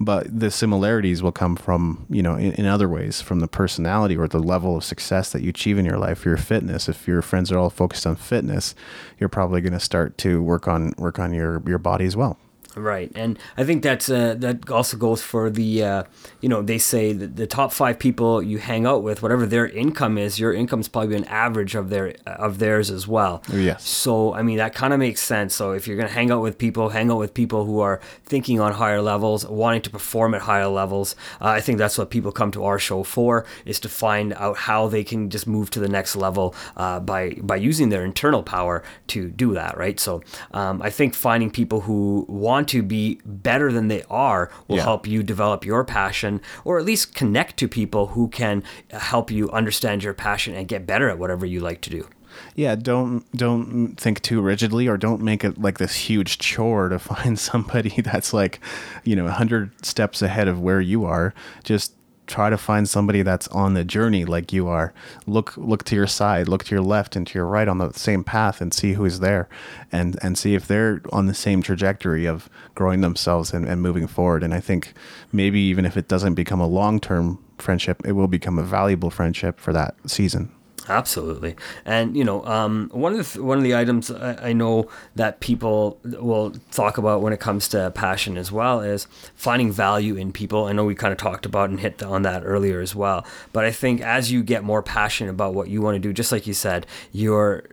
but the similarities will come from, you know, in, in other ways, from the personality or the level of success that you achieve in your life, your fitness. If your friends are all focused on fitness, you're probably going to start to work on work on your your body as well. Right, and I think that's uh, that also goes for the uh, you know they say the top five people you hang out with, whatever their income is, your income is probably an average of their of theirs as well. Yes. So I mean that kind of makes sense. So if you're gonna hang out with people, hang out with people who are thinking on higher levels, wanting to perform at higher levels. Uh, I think that's what people come to our show for, is to find out how they can just move to the next level uh, by by using their internal power to do that. Right. So um, I think finding people who want want to be better than they are will yeah. help you develop your passion or at least connect to people who can help you understand your passion and get better at whatever you like to do yeah don't don't think too rigidly or don't make it like this huge chore to find somebody that's like you know 100 steps ahead of where you are just try to find somebody that's on the journey like you are. Look look to your side, look to your left and to your right on the same path and see who's there and and see if they're on the same trajectory of growing themselves and, and moving forward. And I think maybe even if it doesn't become a long term friendship, it will become a valuable friendship for that season. Absolutely, and you know, um, one of the one of the items I, I, know that people will talk about when it comes to passion as well is finding value in people. I know we kind of talked about and hit on that earlier as well. But I think as you get more passionate about what you want to do, just like you said, your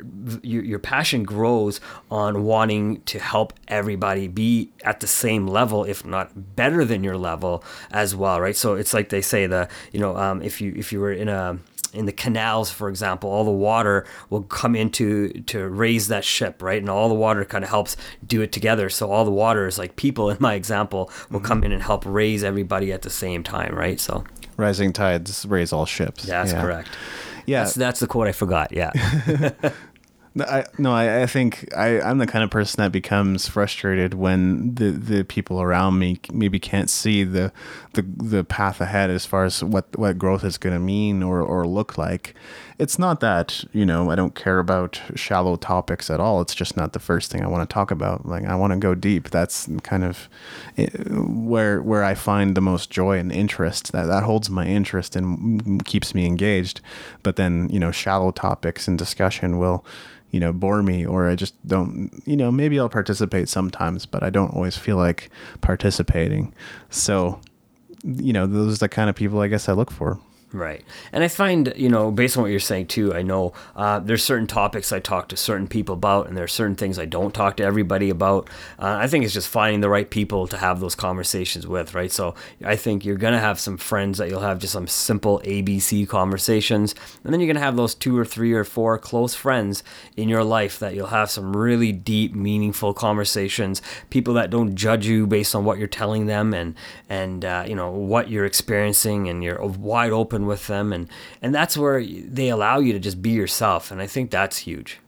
your, your passion grows on wanting to help everybody be at the same level, if not better than your level as well, right? So it's like they say the you know um, if you if you were in a in the canals, for example, all the water will come into to raise that ship, right? And all the water kind of helps do it together. So all the water is like people in my example will come mm-hmm. in and help raise everybody at the same time, right? So rising tides raise all ships. That's yeah. correct. Yeah, that's, that's the quote I forgot. Yeah. I, no, I, I think I, I'm the kind of person that becomes frustrated when the, the people around me maybe can't see the, the the path ahead as far as what, what growth is going to mean or, or look like. It's not that you know I don't care about shallow topics at all. It's just not the first thing I want to talk about. Like I want to go deep. That's kind of eh, where where I find the most joy and interest. That that holds my interest and keeps me engaged. But then you know shallow topics and discussion will you know, bore me or I just don't, you know, maybe I'll participate sometimes, but I don't always feel like participating. So, you know, those are the kind of people I guess I look for. Right. And I find, you know, based on what you're saying too, I know uh, there's certain topics I talk to certain people about, and there are certain things I don't talk to everybody about. Uh, I think it's just finding the right people to have those conversations with, right? So I think you're going to have some friends that you'll have just some simple ABC conversations. And then you're going to have those two or three or four close friends in your life that you'll have some really deep, meaningful conversations. People that don't judge you based on what you're telling them and, and uh, you know, what you're experiencing, and you're wide open open with them and and that's where they allow you to just be yourself and i think that's huge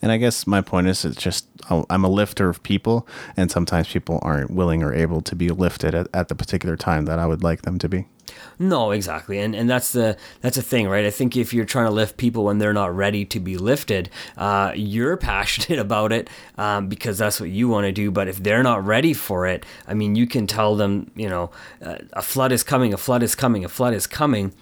and i guess my point is it's just i'm a lifter of people and sometimes people aren't willing or able to be lifted at, at the particular time that i would like them to be no, exactly, and and that's the that's the thing, right? I think if you're trying to lift people when they're not ready to be lifted, uh, you're passionate about it um, because that's what you want to do. But if they're not ready for it, I mean, you can tell them, you know, uh, a flood is coming, a flood is coming, a flood is coming,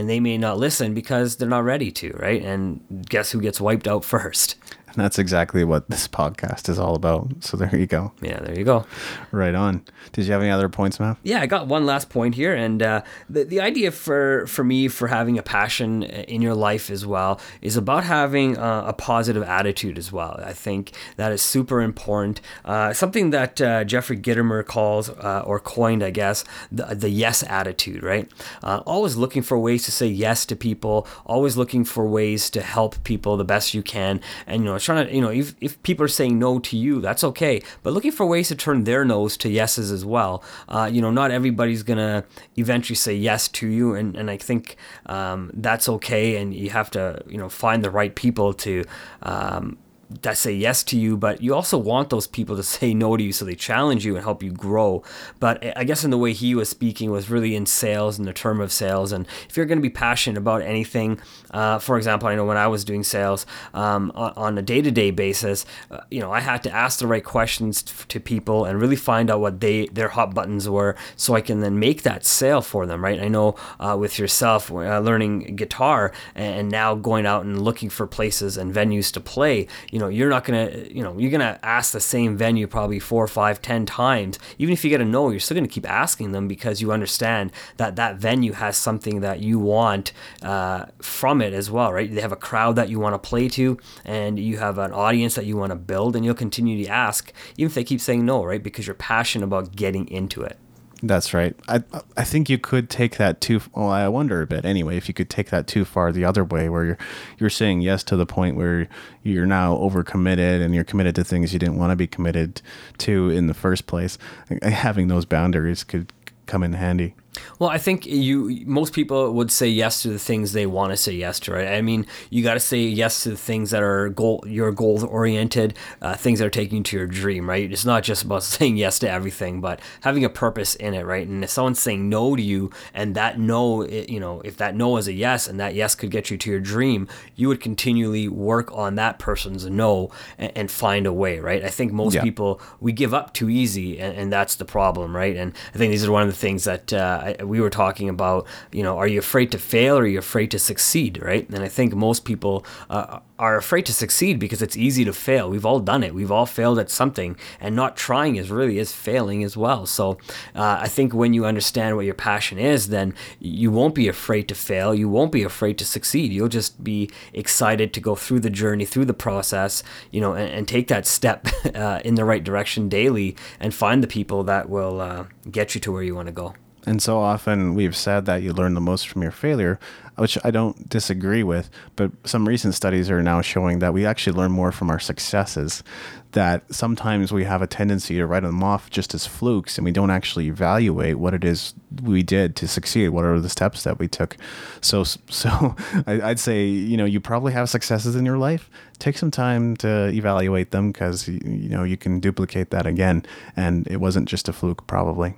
and they may not listen because they're not ready to, right? And guess who gets wiped out first? And that's exactly what this podcast is all about. So there you go. Yeah, there you go. Right on. Did you have any other points, Matt? Yeah, I got one last point here, and uh, the the idea for for me for having a passion in your life as well is about having uh, a positive attitude as well. I think that is super important. Uh, something that uh, Jeffrey Gitomer calls uh, or coined, I guess, the the yes attitude. Right, uh, always looking for ways to say yes to people, always looking for ways to help people the best you can, and you know trying to, you know, if, if people are saying no to you, that's okay. But looking for ways to turn their no's to yeses as well. Uh, you know, not everybody's going to eventually say yes to you. And, and I think um, that's okay. And you have to, you know, find the right people to, um, that say yes to you, but you also want those people to say no to you so they challenge you and help you grow. But I guess in the way he was speaking was really in sales and the term of sales. And if you're going to be passionate about anything, uh, for example, I know when I was doing sales um, on, a day to day basis, uh, you know, I had to ask the right questions to people and really find out what they their hot buttons were so I can then make that sale for them, right? I know uh, with yourself, uh, learning guitar and now going out and looking for places and venues to play, you know, you're not gonna, you know, you're gonna ask the same venue probably four, five, ten times. Even if you get a no, you're still gonna keep asking them because you understand that that venue has something that you want uh, from it as well, right? They have a crowd that you want to play to, and you have an audience that you want to build, and you'll continue to ask, even if they keep saying no, right? Because you're passionate about getting into it. That's right. I I think you could take that too. Well, I wonder a bit anyway if you could take that too far the other way, where you're you're saying yes to the point where you're now overcommitted and you're committed to things you didn't want to be committed to in the first place. Having those boundaries could come in handy. Well, I think you most people would say yes to the things they want to say yes to, right? I mean, you got to say yes to the things that are goal your goal oriented, uh, things that are taking you to your dream, right? It's not just about saying yes to everything, but having a purpose in it, right? And if someone's saying no to you, and that no, it, you know, if that no is a yes, and that yes could get you to your dream, you would continually work on that person's no and, and find a way, right? I think most yeah. people we give up too easy, and, and, that's the problem, right? And I think these are one of the things that. Uh, I, we were talking about, you know, are you afraid to fail or are you afraid to succeed, right? And I think most people uh, are afraid to succeed because it's easy to fail. We've all done it. We've all failed at something, and not trying is really is failing as well. So uh, I think when you understand what your passion is, then you won't be afraid to fail. You won't be afraid to succeed. You'll just be excited to go through the journey, through the process, you know, and, and take that step uh, in the right direction daily, and find the people that will uh, get you to where you want to go. And so often we've said that you learn the most from your failure, which I don't disagree with. But some recent studies are now showing that we actually learn more from our successes. That sometimes we have a tendency to write them off just as flukes and we don't actually evaluate what it is we did to succeed. What are the steps that we took? So, so I'd say, you know, you probably have successes in your life. Take some time to evaluate them because, you know, you can duplicate that again. And it wasn't just a fluke, probably.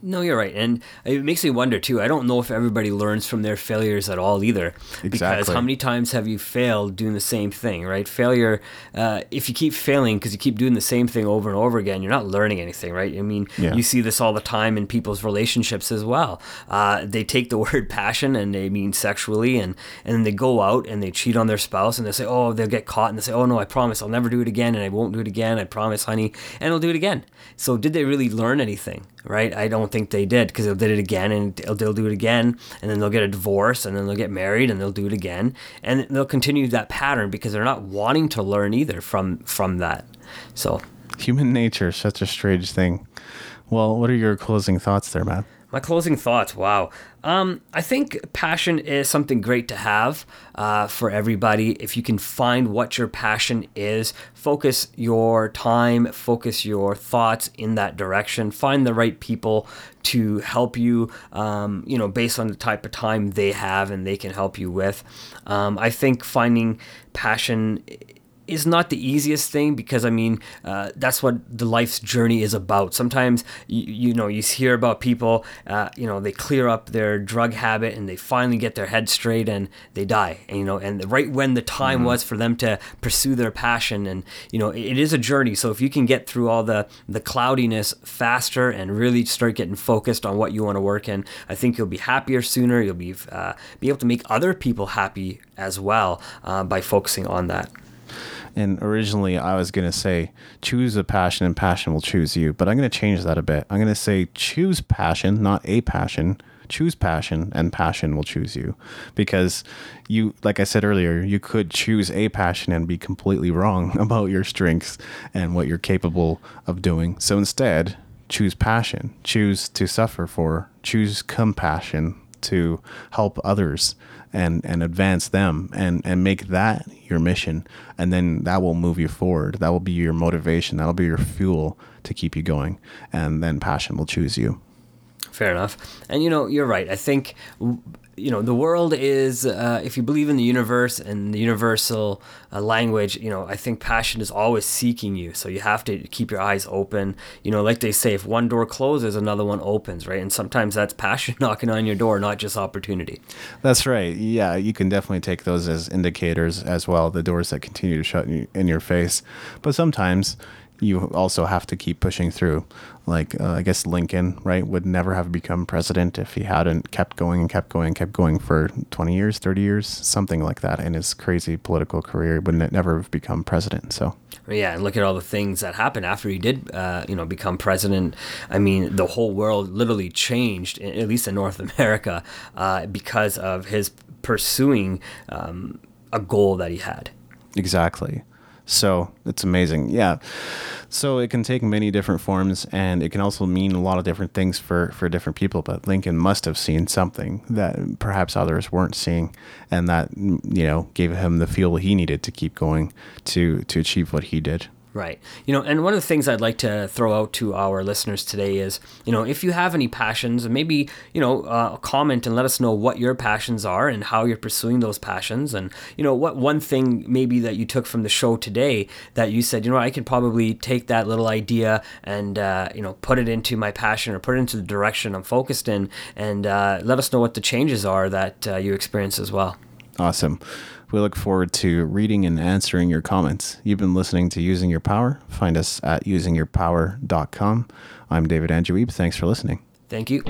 No, you're right, and it makes me wonder too. I don't know if everybody learns from their failures at all either. Exactly. Because how many times have you failed doing the same thing, right? Failure. Uh, if you keep failing because you keep doing the same thing over and over again, you're not learning anything, right? I mean, yeah. you see this all the time in people's relationships as well. Uh, they take the word passion and they mean sexually, and and then they go out and they cheat on their spouse, and they say, oh, they'll get caught, and they say, oh no, I promise, I'll never do it again, and I won't do it again. I promise, honey, and they'll do it again. So did they really learn anything, right? I don't think they did because they'll did it again and they'll, they'll do it again and then they'll get a divorce and then they'll get married and they'll do it again and they'll continue that pattern because they're not wanting to learn either from from that. So human nature such a strange thing. Well, what are your closing thoughts there, Matt? My closing thoughts. Wow. Um, I think passion is something great to have uh, for everybody. If you can find what your passion is, focus your time, focus your thoughts in that direction. Find the right people to help you, um, you know, based on the type of time they have and they can help you with. Um, I think finding passion is not the easiest thing because I mean uh, that's what the life's journey is about. Sometimes you, you know you hear about people, uh, you know they clear up their drug habit and they finally get their head straight and they die. And you know and right when the time mm-hmm. was for them to pursue their passion and you know it, it is a journey. So if you can get through all the the cloudiness faster and really start getting focused on what you want to work in, I think you'll be happier sooner. You'll be uh, be able to make other people happy as well uh, by focusing on that. And originally, I was going to say, choose a passion and passion will choose you. But I'm going to change that a bit. I'm going to say, choose passion, not a passion. Choose passion, and passion will choose you. Because you, like I said earlier, you could choose a passion and be completely wrong about your strengths and what you're capable of doing. So instead, choose passion, choose to suffer for, choose compassion to help others and and advance them and and make that your mission. And then that will move you forward. That will be your motivation. That'll be your fuel to keep you going. And then passion will choose you. Fair enough. And you know, you're right. I think you know the world is uh, if you believe in the universe and the universal uh, language you know i think passion is always seeking you. So you have to keep your eyes open. You know like they say if one door closes another one opens right? And sometimes that's passion knocking on your door not just opportunity. That's right. Yeah you can definitely take those as indicators as well the doors that continue to shut in your face. But sometimes you also have to keep pushing through. Like, uh, I guess Lincoln, right, would never have become president if he hadn't kept going and kept going and kept going for 20 years, 30 years, something like that in his crazy political career. Would not it never have become president. So, yeah, and look at all the things that happened after he did, uh, you know, become president. I mean, the whole world literally changed, at least in North America, uh, because of his pursuing um, a goal that he had. Exactly. So it's amazing. Yeah. So it can take many different forms and it can also mean a lot of different things for, for different people. But Lincoln must have seen something that perhaps others weren't seeing and that, you know, gave him the fuel he needed to keep going to, to achieve what he did. Right. You know, and one of the things I'd like to throw out to our listeners today is, you know, if you have any passions, maybe, you know, uh, comment and let us know what your passions are and how you're pursuing those passions. And, you know, what one thing maybe that you took from the show today that you said, you know, I could probably take that little idea and, uh, you know, put it into my passion or put it into the direction I'm focused in and uh, let us know what the changes are that uh, you experience as well. Awesome. We look forward to reading and answering your comments. You've been listening to Using Your Power. Find us at usingyourpower.com. I'm David Andrew Thanks for listening. Thank you.